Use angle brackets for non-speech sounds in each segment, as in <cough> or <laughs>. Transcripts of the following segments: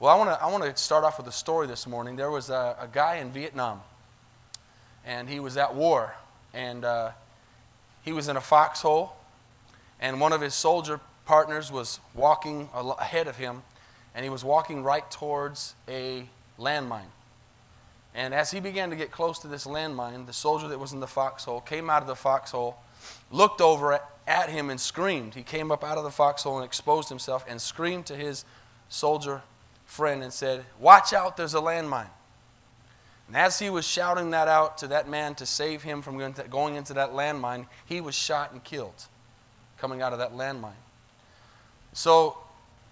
Well, I want to I want to start off with a story this morning. There was a, a guy in Vietnam, and he was at war, and uh, he was in a foxhole, and one of his soldier partners was walking ahead of him, and he was walking right towards a landmine. And as he began to get close to this landmine, the soldier that was in the foxhole came out of the foxhole, looked over at him, and screamed. He came up out of the foxhole and exposed himself and screamed to his soldier friend and said, Watch out, there's a landmine. And as he was shouting that out to that man to save him from going into that landmine, he was shot and killed coming out of that landmine. So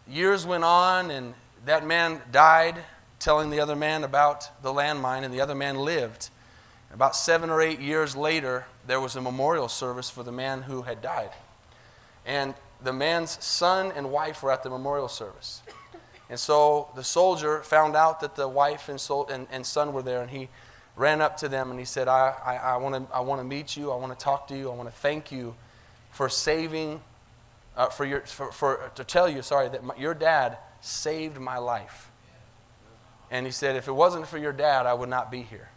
years went on, and that man died, telling the other man about the landmine, and the other man lived. About seven or eight years later, there was a memorial service for the man who had died. And the man's son and wife were at the memorial service. And so the soldier found out that the wife and, and, and son were there, and he ran up to them and he said, I, I, I want to I meet you. I want to talk to you. I want to thank you for saving, uh, for, your, for, for, to tell you, sorry, that my, your dad saved my life. And he said, if it wasn't for your dad, I would not be here.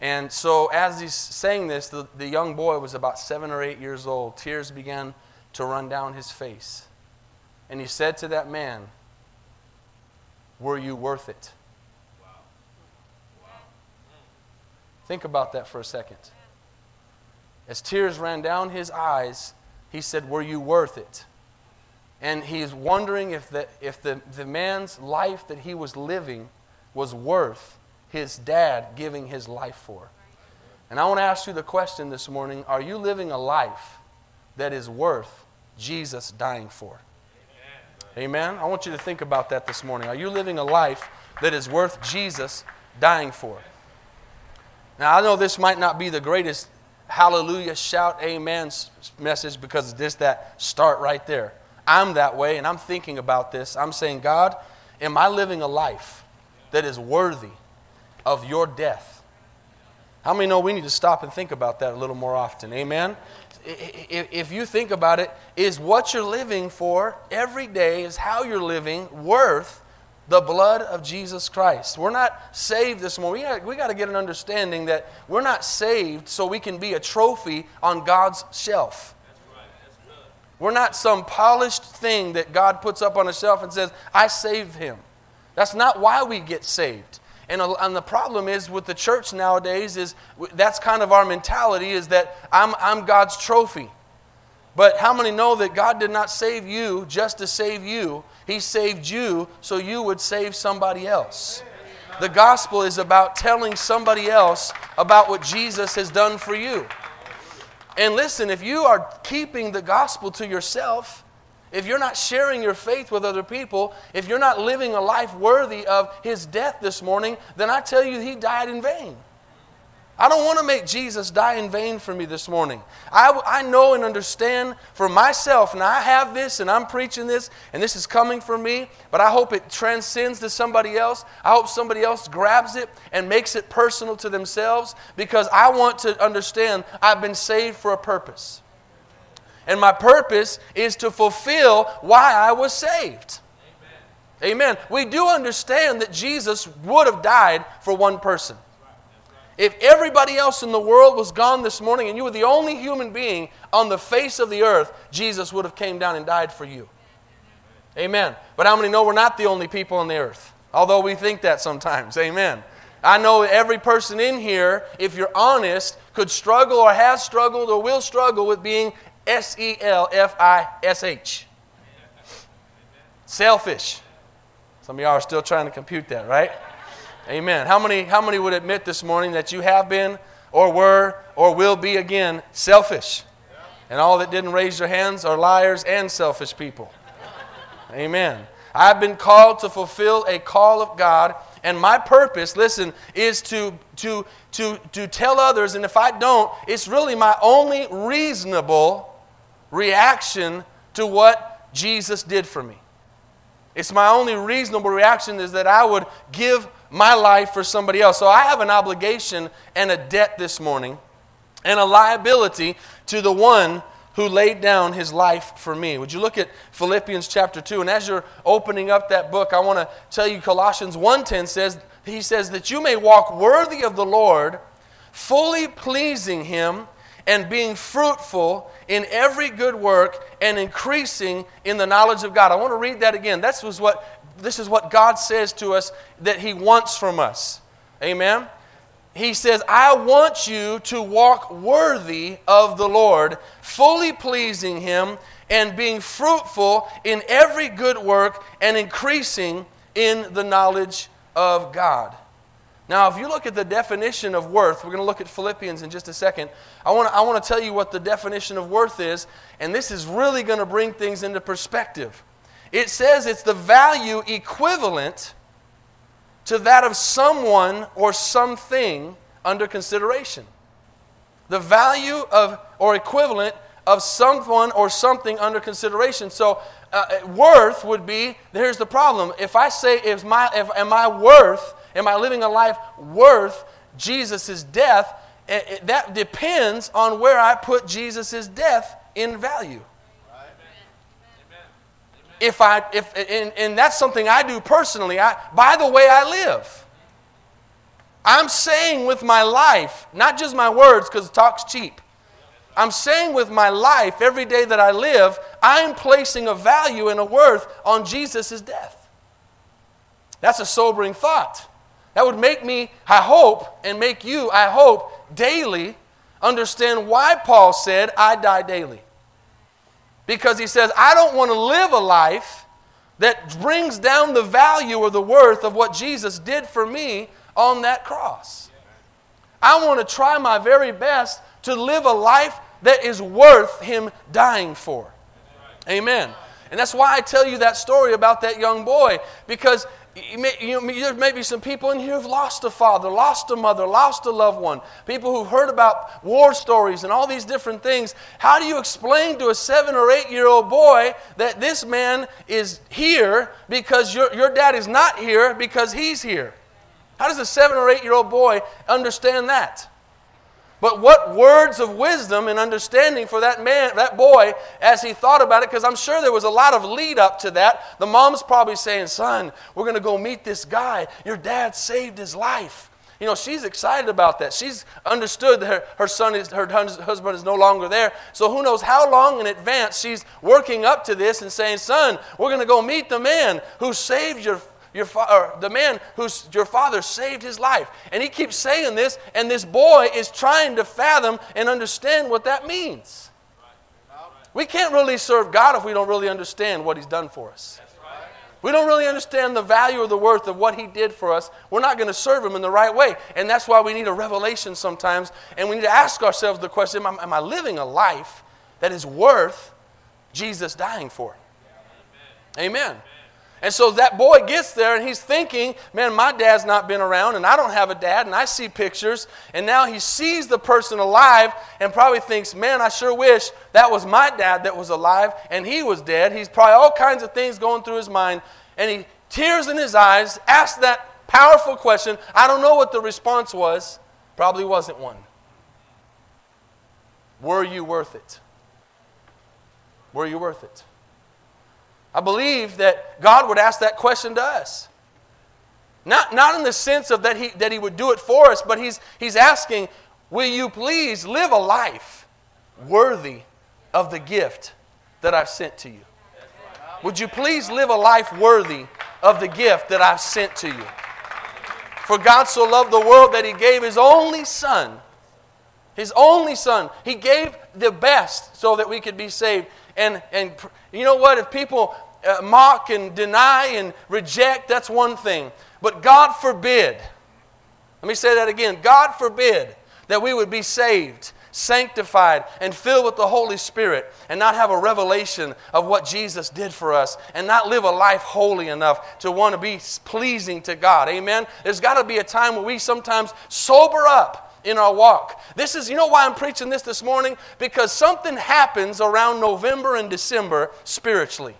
And so, as he's saying this, the, the young boy was about seven or eight years old. Tears began to run down his face. And he said to that man, were you worth it? Think about that for a second. As tears ran down his eyes, he said, Were you worth it? And he's wondering if, the, if the, the man's life that he was living was worth his dad giving his life for. And I want to ask you the question this morning Are you living a life that is worth Jesus dying for? Amen. I want you to think about that this morning. Are you living a life that is worth Jesus dying for? Now, I know this might not be the greatest hallelujah, shout, amen message because just that start right there. I'm that way and I'm thinking about this. I'm saying, God, am I living a life that is worthy of your death? How many know we need to stop and think about that a little more often? Amen if you think about it, is what you're living for every day, is how you're living worth the blood of Jesus Christ. We're not saved this morning. We got, we got to get an understanding that we're not saved so we can be a trophy on God's shelf. We're not some polished thing that God puts up on a shelf and says, I saved him. That's not why we get saved. And, and the problem is with the church nowadays is that's kind of our mentality is that I'm, I'm God's trophy. But how many know that God did not save you just to save you? He saved you so you would save somebody else. The gospel is about telling somebody else about what Jesus has done for you. And listen, if you are keeping the gospel to yourself, if you're not sharing your faith with other people, if you're not living a life worthy of his death this morning, then I tell you, he died in vain. I don't want to make Jesus die in vain for me this morning. I, I know and understand for myself, and I have this, and I'm preaching this, and this is coming from me, but I hope it transcends to somebody else. I hope somebody else grabs it and makes it personal to themselves because I want to understand I've been saved for a purpose. And my purpose is to fulfill why I was saved. Amen. Amen. We do understand that Jesus would have died for one person. If everybody else in the world was gone this morning and you were the only human being on the face of the earth, Jesus would have came down and died for you. Amen. But how many know we're not the only people on the earth? Although we think that sometimes. Amen. I know every person in here, if you're honest, could struggle or has struggled or will struggle with being S E L F I S H. Selfish. Some of y'all are still trying to compute that, right? Amen. How many, how many would admit this morning that you have been or were or will be again selfish? And all that didn't raise their hands are liars and selfish people. Amen. I've been called to fulfill a call of God, and my purpose, listen, is to, to, to, to tell others, and if I don't, it's really my only reasonable reaction to what Jesus did for me. It's my only reasonable reaction is that I would give my life for somebody else. So I have an obligation and a debt this morning and a liability to the one who laid down his life for me. Would you look at Philippians chapter 2? And as you're opening up that book, I want to tell you Colossians 1:10 says he says that you may walk worthy of the Lord, fully pleasing him and being fruitful in every good work and increasing in the knowledge of God. I want to read that again. This was what this is what God says to us that he wants from us. Amen he says, I want you to walk worthy of the Lord, fully pleasing him and being fruitful in every good work and increasing in the knowledge of God. Now, if you look at the definition of worth, we're going to look at Philippians in just a second. I want to, I want to tell you what the definition of worth is, and this is really going to bring things into perspective. It says it's the value equivalent to that of someone or something under consideration. The value of or equivalent of someone or something under consideration. So, uh, worth would be here's the problem. If I say, is my, if, am I worth, am I living a life worth Jesus' death? It, it, that depends on where I put Jesus' death in value if I, if, and, and that's something I do personally, I, by the way I live. I'm saying with my life, not just my words because talk's cheap. I'm saying with my life, every day that I live, I'm placing a value and a worth on Jesus' death. That's a sobering thought. That would make me, I hope, and make you, I hope, daily understand why Paul said, I die daily. Because he says, I don't want to live a life that brings down the value or the worth of what Jesus did for me on that cross. I want to try my very best to live a life that is worth him dying for. Amen. And that's why I tell you that story about that young boy, because you may, you know, there may be some people in here who've lost a father, lost a mother, lost a loved one. People who've heard about war stories and all these different things. How do you explain to a seven or eight year old boy that this man is here because your, your dad is not here because he's here? How does a seven or eight year old boy understand that? But what words of wisdom and understanding for that man, that boy, as he thought about it, because I'm sure there was a lot of lead up to that. The mom's probably saying, Son, we're going to go meet this guy. Your dad saved his life. You know, she's excited about that. She's understood that her, her son is, her husband is no longer there. So who knows how long in advance she's working up to this and saying, Son, we're going to go meet the man who saved your your fa- the man whose your father saved his life. And he keeps saying this, and this boy is trying to fathom and understand what that means. We can't really serve God if we don't really understand what he's done for us. We don't really understand the value or the worth of what he did for us. We're not going to serve him in the right way. And that's why we need a revelation sometimes. And we need to ask ourselves the question am I, am I living a life that is worth Jesus dying for? Amen. Amen. And so that boy gets there and he's thinking, man, my dad's not been around and I don't have a dad and I see pictures. And now he sees the person alive and probably thinks, man, I sure wish that was my dad that was alive and he was dead. He's probably all kinds of things going through his mind. And he, tears in his eyes, asks that powerful question. I don't know what the response was, probably wasn't one. Were you worth it? Were you worth it? I believe that God would ask that question to us. Not, not in the sense of that he, that he would do it for us, but he's, he's asking, Will you please live a life worthy of the gift that I've sent to you? Would you please live a life worthy of the gift that I've sent to you? For God so loved the world that he gave his only Son. His only Son. He gave the best so that we could be saved. And, and you know what? If people uh, mock and deny and reject, that's one thing. But God forbid, let me say that again God forbid that we would be saved, sanctified, and filled with the Holy Spirit and not have a revelation of what Jesus did for us and not live a life holy enough to want to be pleasing to God. Amen? There's got to be a time where we sometimes sober up in our walk. This is, you know why I'm preaching this this morning? Because something happens around November and December spiritually.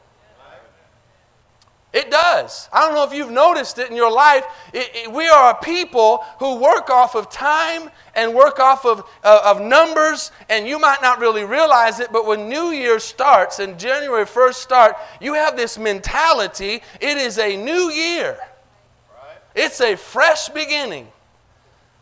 It does. I don't know if you've noticed it in your life. It, it, we are a people who work off of time and work off of, uh, of numbers, and you might not really realize it, but when New Year starts and January 1st start, you have this mentality. It is a new year. Right. It's a fresh beginning.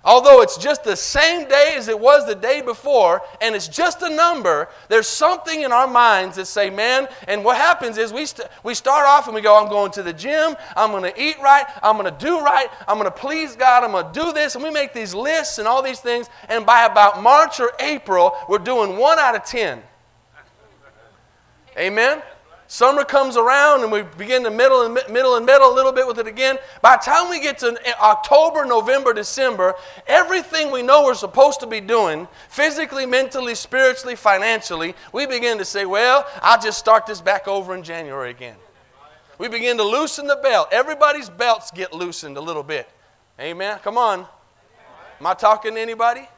Although it's just the same day as it was the day before, and it's just a number, there's something in our minds that say, man, and what happens is we, st- we start off and we go, I'm going to the gym, I'm going to eat right, I'm going to do right, I'm going to please God, I'm going to do this, and we make these lists and all these things, and by about March or April, we're doing one out of ten. Amen? Summer comes around and we begin to middle and middle and middle a little bit with it again. By the time we get to eh, October, November, December, everything we know we're supposed to be doing, physically, mentally, spiritually, financially, we begin to say, well, I'll just start this back over in January again. We begin to loosen the belt. Everybody's belts get loosened a little bit. Amen. Come on. Am I talking to anybody?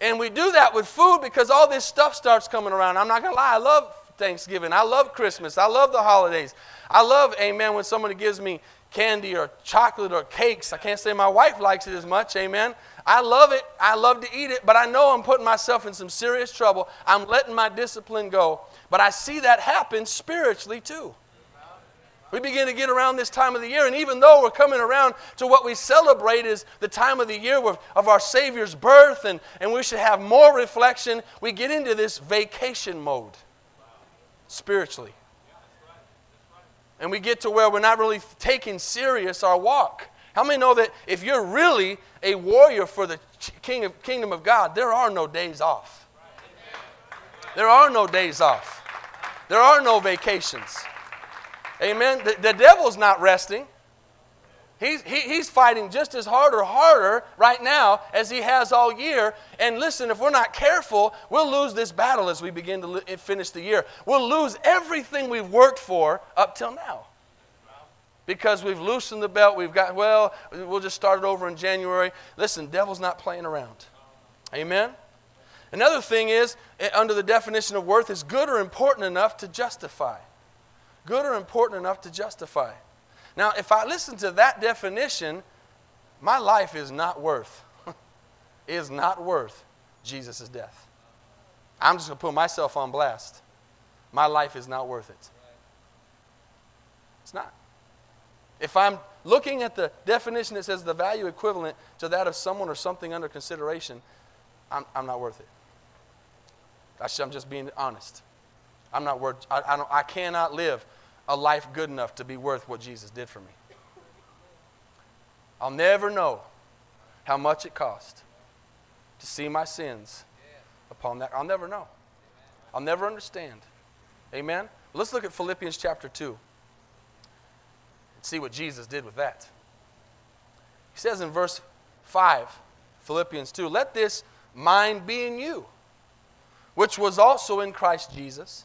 And we do that with food because all this stuff starts coming around. I'm not going to lie, I love Thanksgiving. I love Christmas. I love the holidays. I love, amen, when somebody gives me candy or chocolate or cakes. I can't say my wife likes it as much, amen. I love it. I love to eat it, but I know I'm putting myself in some serious trouble. I'm letting my discipline go. But I see that happen spiritually too. We begin to get around this time of the year, and even though we're coming around to what we celebrate is the time of the year of our Savior's birth, and, and we should have more reflection, we get into this vacation mode spiritually. And we get to where we're not really taking serious our walk. How many know that if you're really a warrior for the king of, kingdom of God, there are no days off? There are no days off. There are no vacations. Amen. The, the devil's not resting. He's, he, he's fighting just as hard or harder right now as he has all year. And listen, if we're not careful, we'll lose this battle as we begin to finish the year. We'll lose everything we've worked for up till now. Because we've loosened the belt, we've got, well, we'll just start it over in January. Listen, devil's not playing around. Amen? Another thing is, eh, under the definition of worth, is good or important enough to justify. Good or important enough to justify. Now, if I listen to that definition, my life is not worth, <laughs> is not worth Jesus' death. I'm just going to put myself on blast. My life is not worth it. It's not. If I'm looking at the definition that says the value equivalent to that of someone or something under consideration, I'm, I'm not worth it. I'm just being honest. I'm not worth. I, I, don't, I cannot live a life good enough to be worth what Jesus did for me. I'll never know how much it cost to see my sins upon that. I'll never know. I'll never understand. Amen? Let's look at Philippians chapter 2 and see what Jesus did with that. He says in verse 5, Philippians 2, let this mind be in you, which was also in Christ Jesus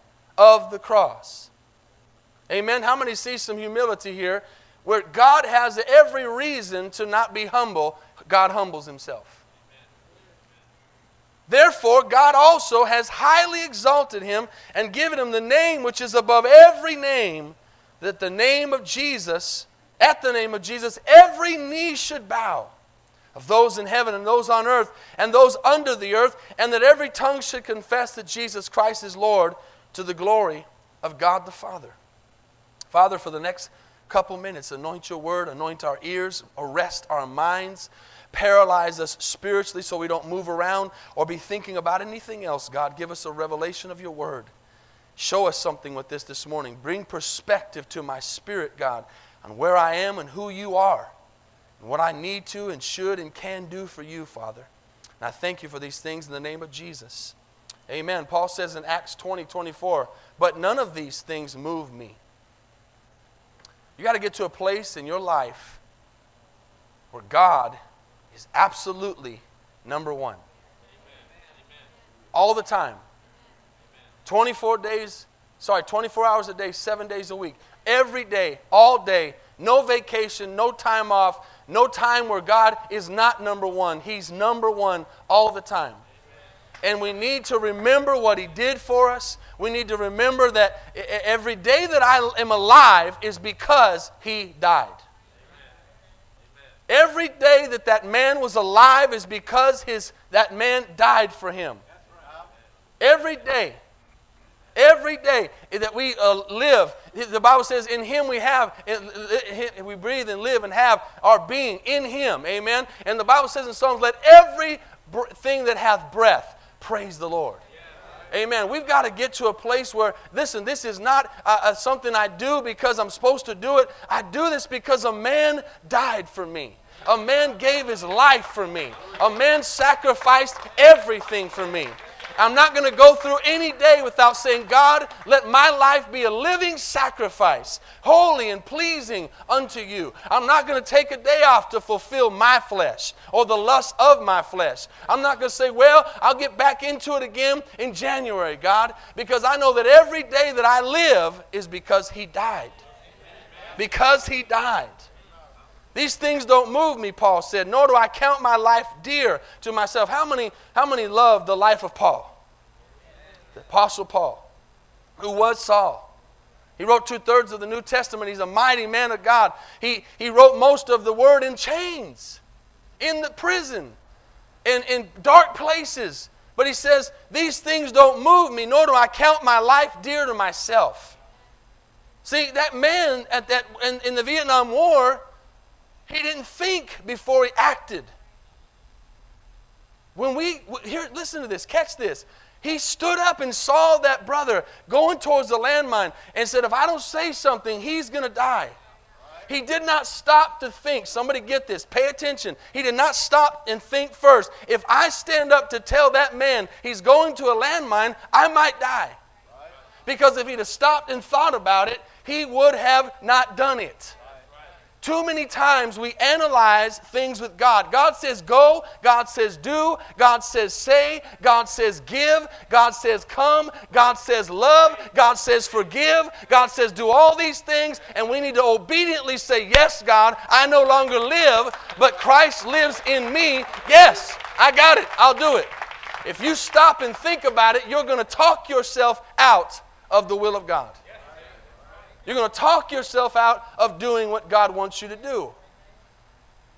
of the cross. Amen. How many see some humility here? Where God has every reason to not be humble, God humbles himself. Therefore, God also has highly exalted him and given him the name which is above every name, that the name of Jesus, at the name of Jesus, every knee should bow of those in heaven and those on earth and those under the earth, and that every tongue should confess that Jesus Christ is Lord to the glory of God the Father. Father, for the next couple minutes, anoint your word, anoint our ears, arrest our minds, paralyze us spiritually so we don't move around or be thinking about anything else. God, give us a revelation of your word. Show us something with this this morning. Bring perspective to my spirit, God, on where I am and who you are, and what I need to and should and can do for you, Father. And I thank you for these things in the name of Jesus. Amen. Paul says in Acts 20 24, but none of these things move me. You got to get to a place in your life where God is absolutely number one. All the time. 24 days, sorry, 24 hours a day, seven days a week. Every day, all day, no vacation, no time off, no time where God is not number one. He's number one all the time. And we need to remember what He did for us. We need to remember that every day that I am alive is because He died. Every day that that man was alive is because his, that man died for him. Every day. Every day that we uh, live, the Bible says, in Him we have, we breathe and live and have our being in Him. Amen. And the Bible says in Psalms, let every thing that hath breath praise the Lord. Amen. We've got to get to a place where, listen, this is not uh, uh, something I do because I'm supposed to do it. I do this because a man died for me. A man gave his life for me. A man sacrificed everything for me. I'm not going to go through any day without saying, God, let my life be a living sacrifice, holy and pleasing unto you. I'm not going to take a day off to fulfill my flesh or the lust of my flesh. I'm not going to say, well, I'll get back into it again in January, God, because I know that every day that I live is because He died. Because He died. These things don't move me, Paul said, nor do I count my life dear to myself. How many, how many love the life of Paul? The Apostle Paul, who was Saul. He wrote two thirds of the New Testament. He's a mighty man of God. He, he wrote most of the word in chains, in the prison, in, in dark places. But he says, These things don't move me, nor do I count my life dear to myself. See, that man at that, in, in the Vietnam War, he didn't think before he acted. When we, here, listen to this, catch this. He stood up and saw that brother going towards the landmine and said, If I don't say something, he's going to die. He did not stop to think. Somebody get this. Pay attention. He did not stop and think first. If I stand up to tell that man he's going to a landmine, I might die. Because if he'd have stopped and thought about it, he would have not done it. Too many times we analyze things with God. God says go, God says do, God says say, God says give, God says come, God says love, God says forgive, God says do all these things, and we need to obediently say, Yes, God, I no longer live, but Christ lives in me. Yes, I got it, I'll do it. If you stop and think about it, you're going to talk yourself out of the will of God. You're going to talk yourself out of doing what God wants you to do.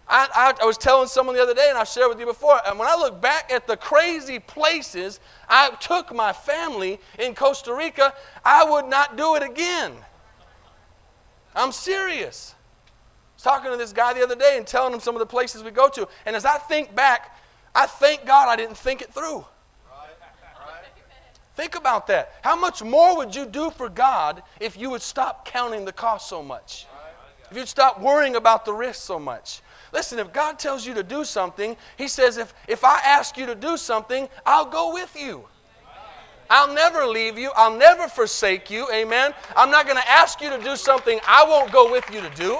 I, I, I, was telling someone the other day, and I've shared with you before, and when I look back at the crazy places I took my family in Costa Rica, I would not do it again. I'm serious. I was talking to this guy the other day and telling him some of the places we go to, and as I think back, I thank God I didn't think it through. Think about that. How much more would you do for God if you would stop counting the cost so much? If you'd stop worrying about the risk so much? Listen, if God tells you to do something, He says, if, if I ask you to do something, I'll go with you. I'll never leave you. I'll never forsake you. Amen. I'm not going to ask you to do something I won't go with you to do.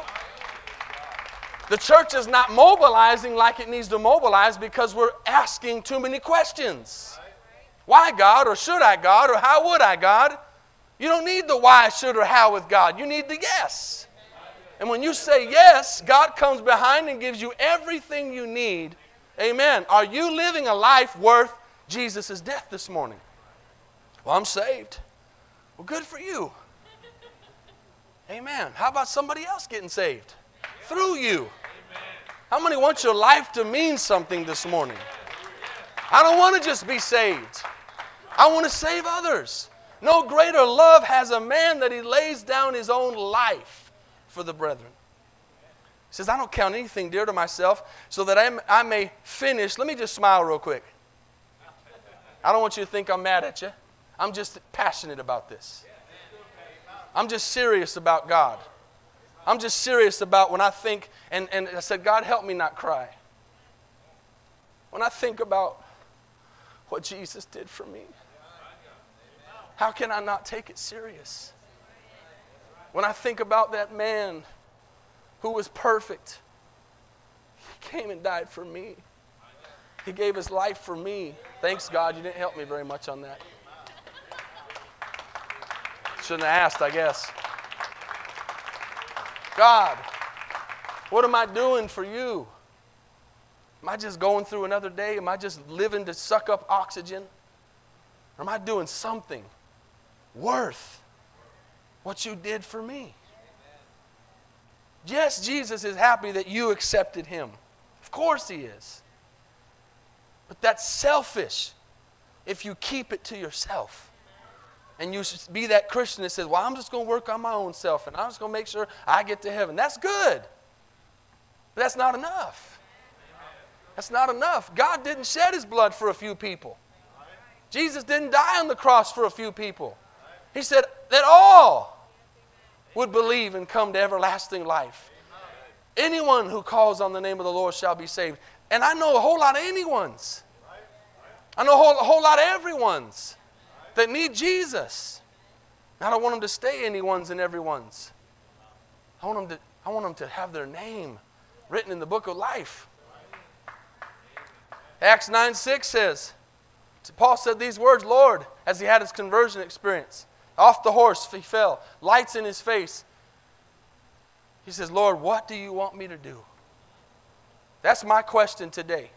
The church is not mobilizing like it needs to mobilize because we're asking too many questions. Why, God? Or should I, God? Or how would I, God? You don't need the why, should, or how with God. You need the yes. And when you say yes, God comes behind and gives you everything you need. Amen. Are you living a life worth Jesus' death this morning? Well, I'm saved. Well, good for you. Amen. How about somebody else getting saved? Through you. How many want your life to mean something this morning? I don't want to just be saved. I want to save others. No greater love has a man that he lays down his own life for the brethren. He says, I don't count anything dear to myself so that I, I may finish. Let me just smile real quick. I don't want you to think I'm mad at you. I'm just passionate about this. I'm just serious about God. I'm just serious about when I think, and, and I said, God, help me not cry. When I think about what Jesus did for me. How can I not take it serious? When I think about that man who was perfect, he came and died for me. He gave his life for me. Thanks, God, you didn't help me very much on that. Shouldn't have asked, I guess. God, what am I doing for you? Am I just going through another day? Am I just living to suck up oxygen? Or am I doing something worth what you did for me? Yes, Jesus is happy that you accepted him. Of course he is. But that's selfish if you keep it to yourself. And you be that Christian that says, Well, I'm just going to work on my own self and I'm just going to make sure I get to heaven. That's good. But that's not enough. That's not enough. God didn't shed his blood for a few people. Jesus didn't die on the cross for a few people. He said that all would believe and come to everlasting life. Anyone who calls on the name of the Lord shall be saved. And I know a whole lot of anyone's. I know a whole, a whole lot of everyone's that need Jesus. I don't want them to stay anyone's and everyone's. I want them to, I want them to have their name written in the book of life. Acts 9 6 says, Paul said these words, Lord, as he had his conversion experience. Off the horse, he fell, lights in his face. He says, Lord, what do you want me to do? That's my question today.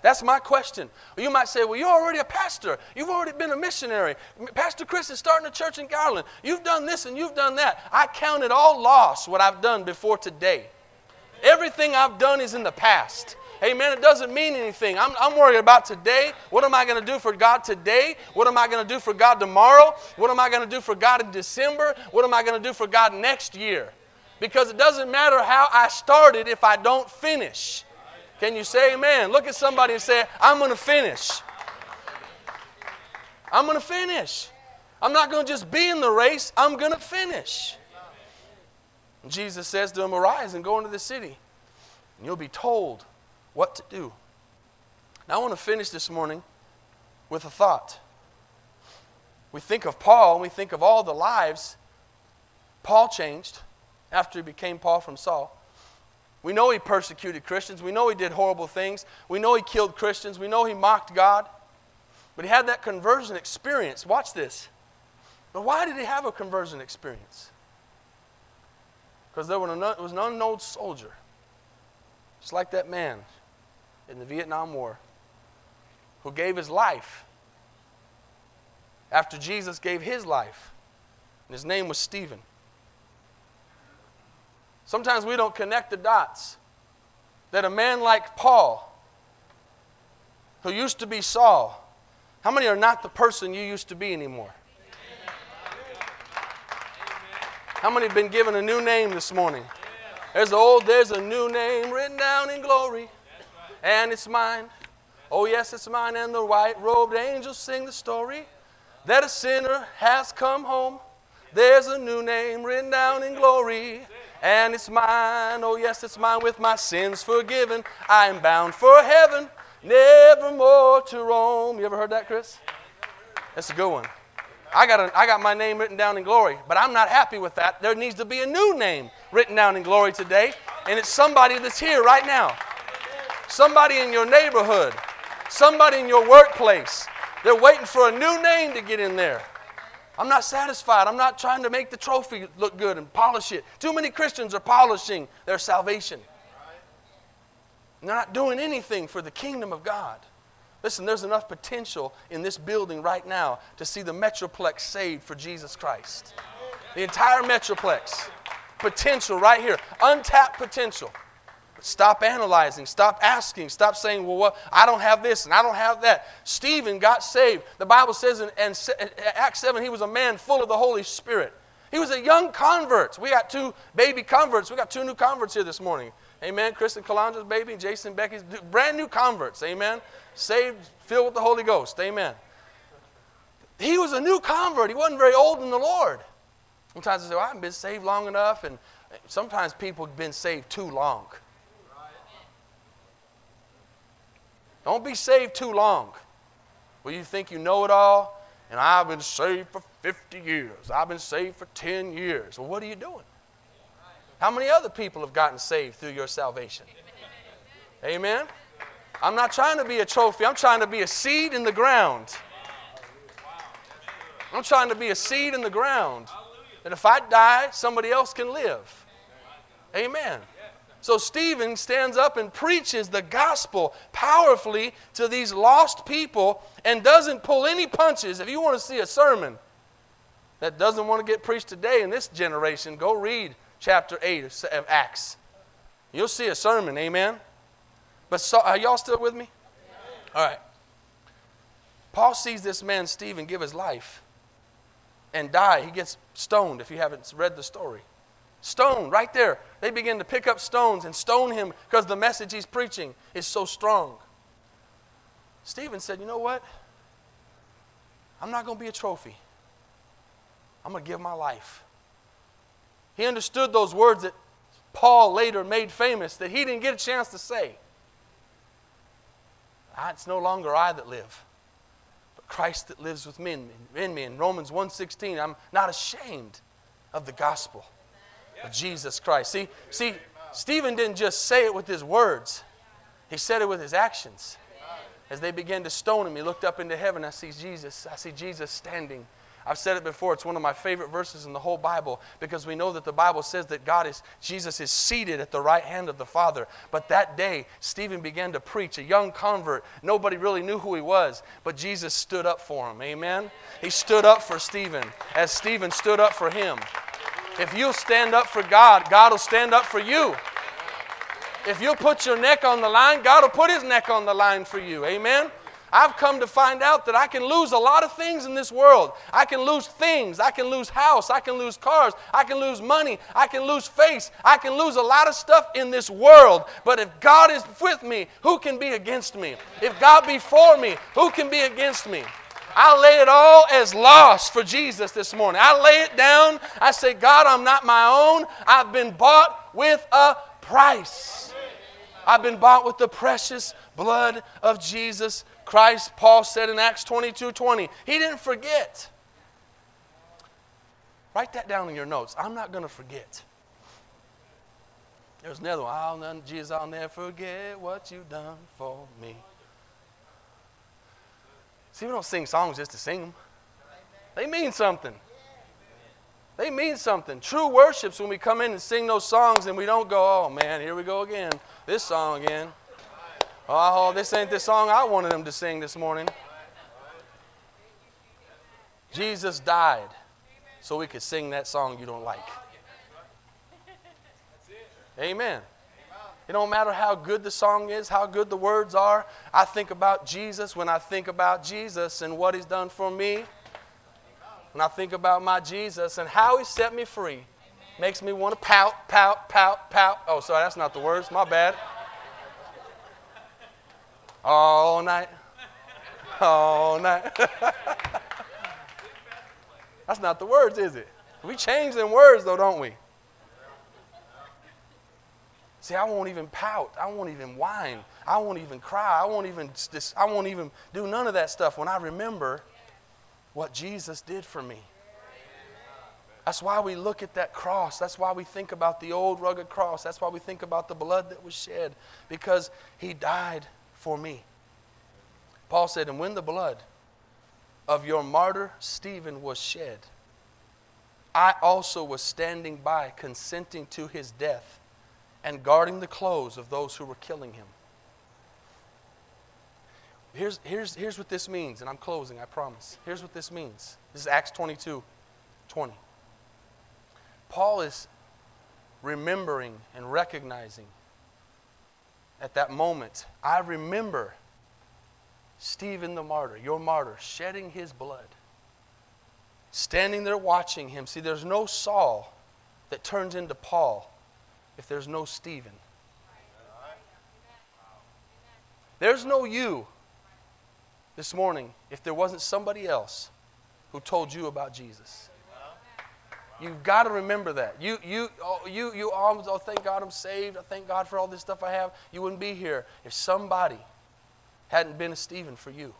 That's my question. You might say, well, you're already a pastor. You've already been a missionary. Pastor Chris is starting a church in Garland. You've done this and you've done that. I count it all loss what I've done before today. Everything I've done is in the past. Amen. It doesn't mean anything. I'm, I'm worried about today. What am I going to do for God today? What am I going to do for God tomorrow? What am I going to do for God in December? What am I going to do for God next year? Because it doesn't matter how I started if I don't finish. Can you say amen? Look at somebody and say, I'm going to finish. I'm going to finish. I'm not going to just be in the race, I'm going to finish. Jesus says to him, Arise and go into the city, and you'll be told what to do. Now, I want to finish this morning with a thought. We think of Paul and we think of all the lives Paul changed after he became Paul from Saul. We know he persecuted Christians. We know he did horrible things. We know he killed Christians. We know he mocked God. But he had that conversion experience. Watch this. But why did he have a conversion experience? Because there was an unknown soldier, just like that man in the Vietnam War, who gave his life after Jesus gave his life. And his name was Stephen. Sometimes we don't connect the dots. That a man like Paul, who used to be Saul, how many are not the person you used to be anymore? How many have been given a new name this morning? There's old, there's a new name written down in glory, and it's mine. Oh, yes, it's mine. And the white robed angels sing the story that a sinner has come home. There's a new name written down in glory and it's mine. Oh, yes, it's mine with my sins forgiven. I am bound for heaven, never more to roam. You ever heard that, Chris? That's a good one. I got, a, I got my name written down in glory, but I'm not happy with that. There needs to be a new name written down in glory today, and it's somebody that's here right now. Somebody in your neighborhood, somebody in your workplace. They're waiting for a new name to get in there. I'm not satisfied. I'm not trying to make the trophy look good and polish it. Too many Christians are polishing their salvation. They're not doing anything for the kingdom of God. Listen, there's enough potential in this building right now to see the Metroplex saved for Jesus Christ. The entire Metroplex. Potential right here. Untapped potential. Stop analyzing. Stop asking. Stop saying, well, what, I don't have this and I don't have that. Stephen got saved. The Bible says in, in, Acts 7 he was a man full of the Holy Spirit. He was a young convert. We got two baby converts. We got two new converts here this morning. Amen. Kristen Calandra's baby, Jason Becky's brand new converts. Amen. Saved, filled with the Holy Ghost. Amen. He was a new convert. He wasn't very old in the Lord. Sometimes I say, well, I haven't been saved long enough. And sometimes people have been saved too long. Don't be saved too long. Well, you think you know it all And I've been saved for 50 years. I've been saved for 10 years. Well, what are you doing? How many other people have gotten saved through your salvation? Amen? I'm not trying to be a trophy, I'm trying to be a seed in the ground. I'm trying to be a seed in the ground. And if I die, somebody else can live. Amen. So Stephen stands up and preaches the gospel powerfully to these lost people and doesn't pull any punches. If you want to see a sermon that doesn't want to get preached today in this generation, go read chapter 8 of Acts. You'll see a sermon, amen? But so, are y'all still with me? All right. Paul sees this man, Stephen, give his life and die. He gets stoned if you haven't read the story. Stoned right there. They begin to pick up stones and stone him because the message he's preaching is so strong. Stephen said, You know what? I'm not going to be a trophy. I'm going to give my life. He understood those words that Paul later made famous that he didn't get a chance to say. Ah, it's no longer I that live, but Christ that lives with me in me. In Romans 1.16, I'm not ashamed of the gospel of Jesus Christ. See, see, Stephen didn't just say it with his words, he said it with his actions. As they began to stone him, he looked up into heaven. I see Jesus. I see Jesus standing I've said it before, it's one of my favorite verses in the whole Bible because we know that the Bible says that God is, Jesus is seated at the right hand of the Father. But that day, Stephen began to preach, a young convert. Nobody really knew who he was, but Jesus stood up for him. Amen? He stood up for Stephen as Stephen stood up for him. If you'll stand up for God, God will stand up for you. If you'll put your neck on the line, God will put his neck on the line for you. Amen? I've come to find out that I can lose a lot of things in this world. I can lose things. I can lose house. I can lose cars. I can lose money. I can lose face. I can lose a lot of stuff in this world. But if God is with me, who can be against me? If God be for me, who can be against me? I lay it all as loss for Jesus this morning. I lay it down. I say, God, I'm not my own. I've been bought with a price. I've been bought with the precious blood of Jesus Christ, Paul said in Acts 22 20, he didn't forget. Write that down in your notes. I'm not going to forget. There's another one. I'll Jesus, I'll never forget what you've done for me. See, we don't sing songs just to sing them. They mean something. They mean something. True worship's when we come in and sing those songs and we don't go, oh man, here we go again. This song again. Oh, this ain't the song I wanted them to sing this morning. Jesus died so we could sing that song you don't like. Amen. It don't matter how good the song is, how good the words are. I think about Jesus when I think about Jesus and what he's done for me. When I think about my Jesus and how he set me free, makes me want to pout, pout, pout, pout. Oh, sorry, that's not the words. My bad all night, all night. That's not the words, is it? We change them words, though, don't we? See, I won't even pout. I won't even whine. I won't even cry. I won't even, I won't even do none of that stuff when I remember what Jesus did for me. That's why we look at that cross. That's why we think about the old rugged cross. That's why we think about the blood that was shed because he died for me. Paul said, And when the blood of your martyr Stephen was shed, I also was standing by, consenting to his death and guarding the clothes of those who were killing him. Here's, here's, here's what this means, and I'm closing, I promise. Here's what this means. This is Acts 22 20. Paul is remembering and recognizing at that moment, I remember Stephen the martyr, your martyr, shedding his blood, standing there watching him. See, there's no Saul that turns into Paul if there's no Stephen. There's no you this morning if there wasn't somebody else who told you about Jesus. You've got to remember that. You, you, oh, you, you oh, thank God I'm saved. I thank God for all this stuff I have. You wouldn't be here if somebody hadn't been a Stephen for you.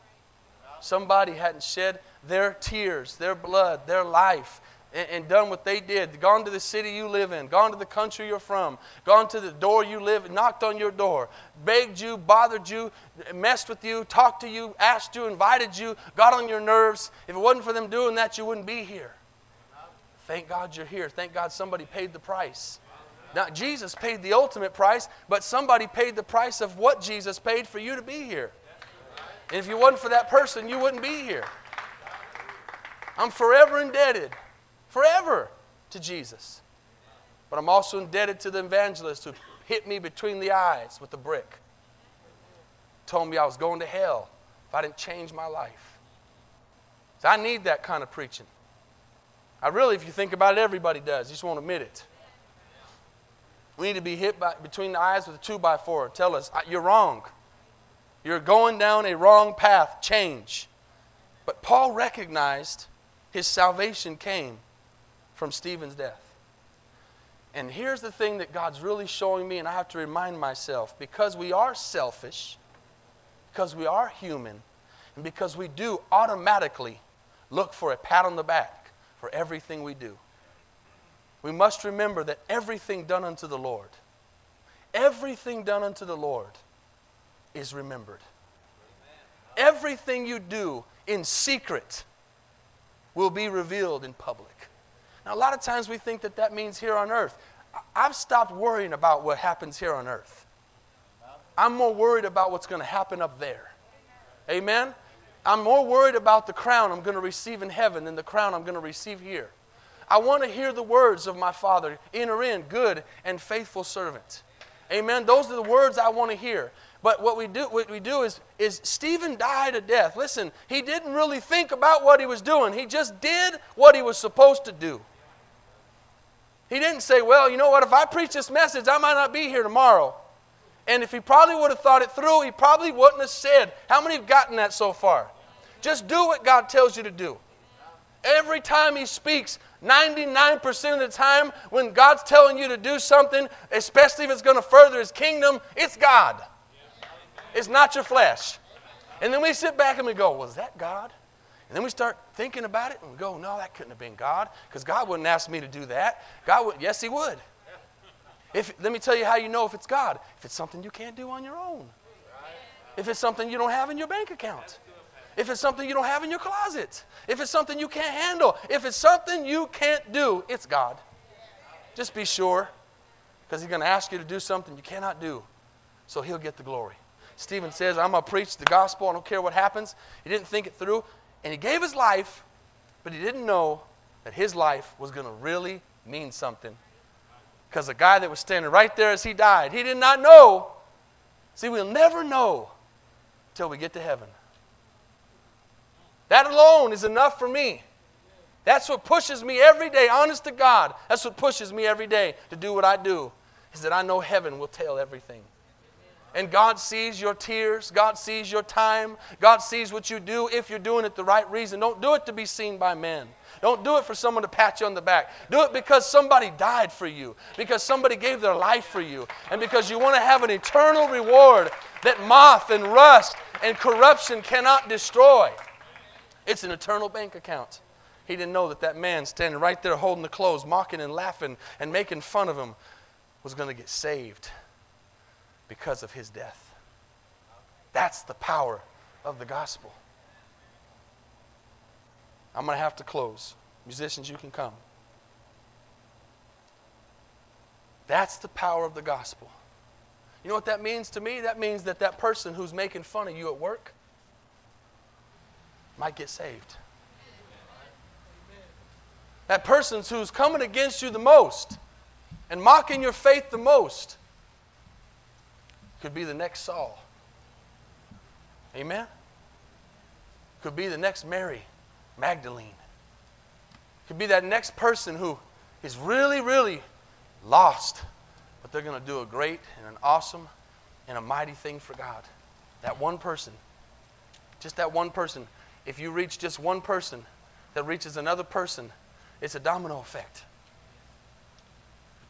Somebody hadn't shed their tears, their blood, their life, and, and, done what they did, gone to the city you live in, gone to the country you're from, gone to the door you live, knocked on your door, begged you, bothered you, messed with you, talked to you, asked you, invited you, got on your nerves. If it wasn't for them doing that, you wouldn't be here. Thank God you're here. Thank God somebody paid the price. Now, Jesus paid the ultimate price, but somebody paid the price of what Jesus paid for you to be here. And if you wasn't for that person, you wouldn't be here. I'm forever indebted, forever, to Jesus. But I'm also indebted to the evangelist who hit me between the eyes with a brick. Told me I was going to hell if I didn't change my life. So I need that kind of preaching. I really, if you think about it, everybody does. You just won't admit it. We need to be hit by, between the eyes with a two by four. Tell us, you're wrong. You're going down a wrong path. Change. But Paul recognized his salvation came from Stephen's death. And here's the thing that God's really showing me, and I have to remind myself because we are selfish, because we are human, and because we do automatically look for a pat on the back for everything we do we must remember that everything done unto the Lord, everything done unto the Lord is remembered. Everything you do in secret will be revealed in public. Now, a lot of times we think that that means here on earth. I've stopped worrying about what happens here on earth. I'm more worried about what's going to happen up there. Amen? I'm more worried about the crown I'm going to receive in heaven than the crown I'm going to receive here. I want to hear the words of my Father enter in, good and faithful servant. Amen. Those are the words I want to hear. But what we do, what we do is, is Stephen died a death. Listen, he didn't really think about what he was doing. He just did what he was supposed to do. He didn't say, well, you know what, if I preach this message, I might not be here tomorrow. And if he probably would have thought it through, he probably wouldn't have said. How many have gotten that so far? Just do what God tells you to do. Every time he speaks, 99% of the time, when God's telling you to do something, especially if it's going to further his kingdom, it's God. It's not your flesh. And then we sit back and we go, Was that God? And then we start thinking about it and we go, No, that couldn't have been God because God wouldn't ask me to do that. God would, yes, He would. If, let me tell you how you know if it's God. If it's something you can't do on your own, if it's something you don't have in your bank account if it's something you don't have in your closet, if it's something you can't handle, if it's something you can't do, it's God. Just be sure, because He's going to ask you to do something you cannot do, so He'll get the glory. Stephen says, I'm going to preach the gospel. I don't care what happens. He didn't think it through, and he gave his life, but he didn't know that his life was going to really mean something. Because the guy that was standing right there as he died, he did not know. See, we'll never know till we get to heaven. That alone is enough for me. That's what pushes me every day, honest to God. That's what pushes me every day to do what I do, is that I know heaven will tell everything. And God sees your tears. God sees your time. God sees what you do if you're doing it the right reason. Don't do it to be seen by men. Don't do it for someone to pat you on the back. Do it because somebody died for you, because somebody gave their life for you, and because you want to have an eternal reward that moth and rust and corruption cannot destroy. It's an eternal bank account. He didn't know that that man standing right there holding the clothes, mocking and laughing and making fun of him, was going to get saved because of his death. That's the power of the gospel. I'm going to have to close. Musicians, you can come. That's the power of the gospel. You know what that means to me? That means that that person who's making fun of you at work, might get saved. That person who's coming against you the most and mocking your faith the most could be the next Saul. Amen? Could be the next Mary Magdalene. Could be that next person who is really, really lost, but they're going to do a great and an awesome and a mighty thing for God. That one person, just that one person if you reach just one person that reaches another person, it's a domino effect.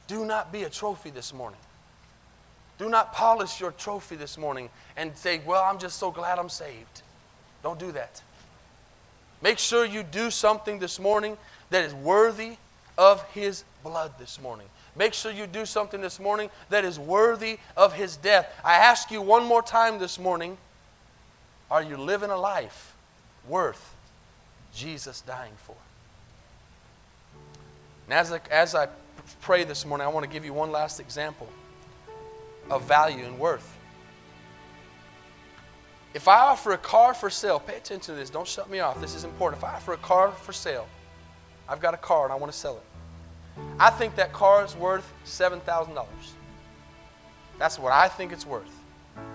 Do not be a trophy this morning. Do not polish your trophy this morning and say, Well, I'm just so glad I'm saved. Don't do that. Make sure you do something this morning that is worthy of His blood this morning. Make sure you do something this morning that is worthy of His death. I ask you one more time this morning are you living a life worth Jesus dying for? And as I, as I pray this morning, I want to give you one last example of value and worth. If I offer a car for sale, pay attention to this, don't shut me off. This is important. If I offer a car for sale, I've got a car and I want to sell it. I think that car is worth $7,000. That's what I think it's worth.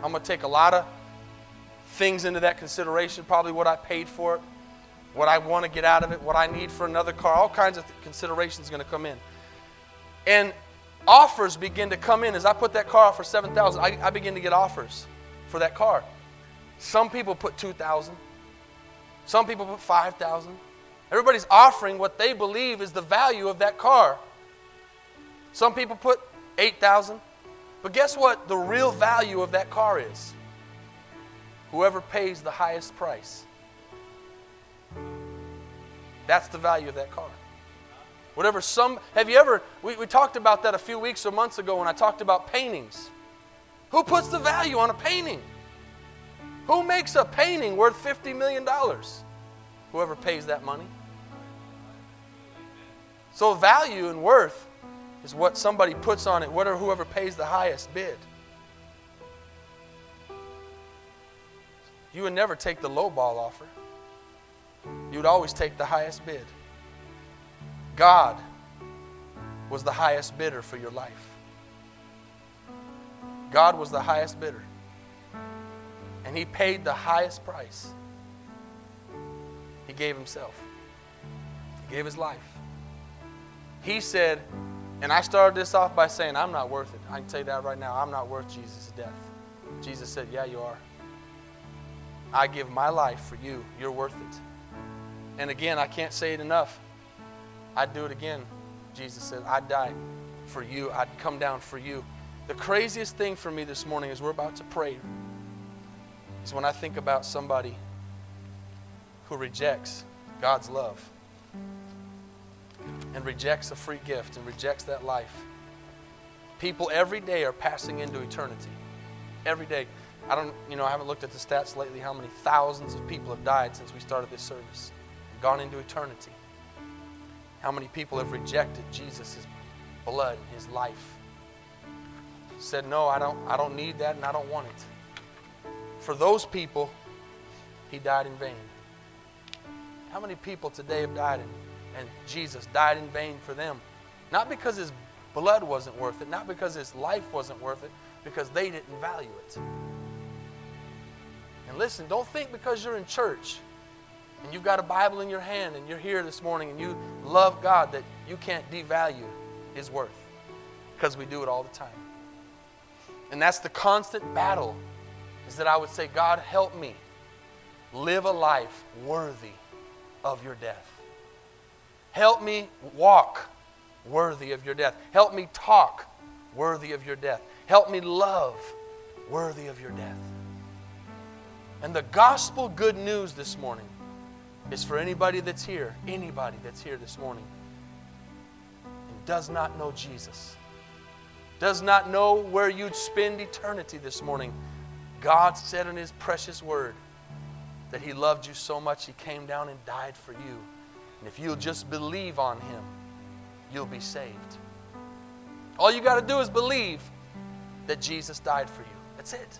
I'm going to take a lot of things into that consideration, probably what I paid for it, what I want to get out of it, what I need for another car, all kinds of considerations going to come in. And offers begin to come in as I put that car off for 7000 I, I begin to get offers for that car. Some people put 2000 Some people put 5000 Everybody's offering what they believe is the value of that car. Some people put 8000 But guess what the real value of that car is? Whoever pays the highest price. That's the value of that car. Whatever some, have you ever, we, we talked about that a few weeks or months ago when I talked about paintings. Who puts the value on a painting? Who makes a painting worth $50 million? Whoever pays that money. So, value and worth is what somebody puts on it, whatever whoever pays the highest bid. You would never take the low ball offer. You would always take the highest bid. God was the highest bidder for your life. God was the highest bidder. And He paid the highest price. He gave Himself, He gave His life. He said, and I started this off by saying, I'm not worth it. I can tell you that right now. I'm not worth Jesus' death. Jesus said, Yeah, you are. I give my life for you. You're worth it. And again, I can't say it enough. I'd do it again. Jesus said, I'd die for you. I'd come down for you. The craziest thing for me this morning as we're about to pray is when I think about somebody who rejects God's love and rejects a free gift and rejects that life. People every day are passing into eternity. Every day. I don't, you know, I haven't looked at the stats lately how many thousands of people have died since we started this service, gone into eternity. How many people have rejected Jesus' blood, his life? Said, no, I don't, I don't need that and I don't want it. For those people, he died in vain. How many people today have died in, and Jesus died in vain for them? Not because his blood wasn't worth it, not because his life wasn't worth it, because they didn't value it. And listen, don't think because you're in church and you've got a Bible in your hand and you're here this morning and you love God that you can't devalue His worth because we do it all the time. And that's the constant battle is that I would say, God, help me live a life worthy of your death. Help me walk worthy of your death. Help me talk worthy of your death. Help me love worthy of your death. And the gospel good news this morning is for anybody that's here, anybody that's here this morning, and does not know Jesus, does not know where you'd spend eternity this morning. God said in His precious word that He loved you so much He came down and died for you. And if you'll just believe on Him, you'll be saved. All you got to do is believe that Jesus died for you. That's it.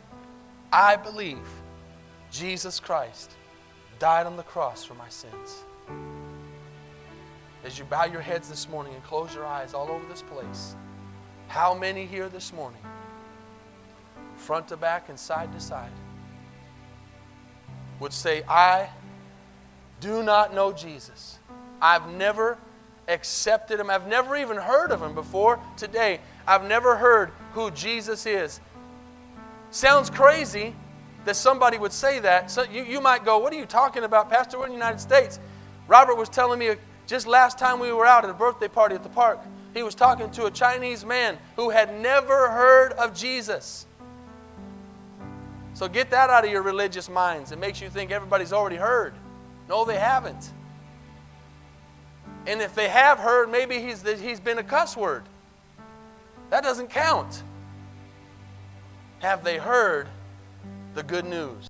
I believe Jesus Christ died on the cross for my sins. As you bow your heads this morning and close your eyes all over this place, how many here this morning, front to back and side to side, would say, I do not know Jesus. I've never accepted him. I've never even heard of him before today. I've never heard who Jesus is. Sounds crazy, that somebody would say that. So you, you might go, What are you talking about, Pastor? We're in the United States. Robert was telling me just last time we were out at a birthday party at the park, he was talking to a Chinese man who had never heard of Jesus. So get that out of your religious minds. It makes you think everybody's already heard. No, they haven't. And if they have heard, maybe he's, he's been a cuss word. That doesn't count. Have they heard the good news?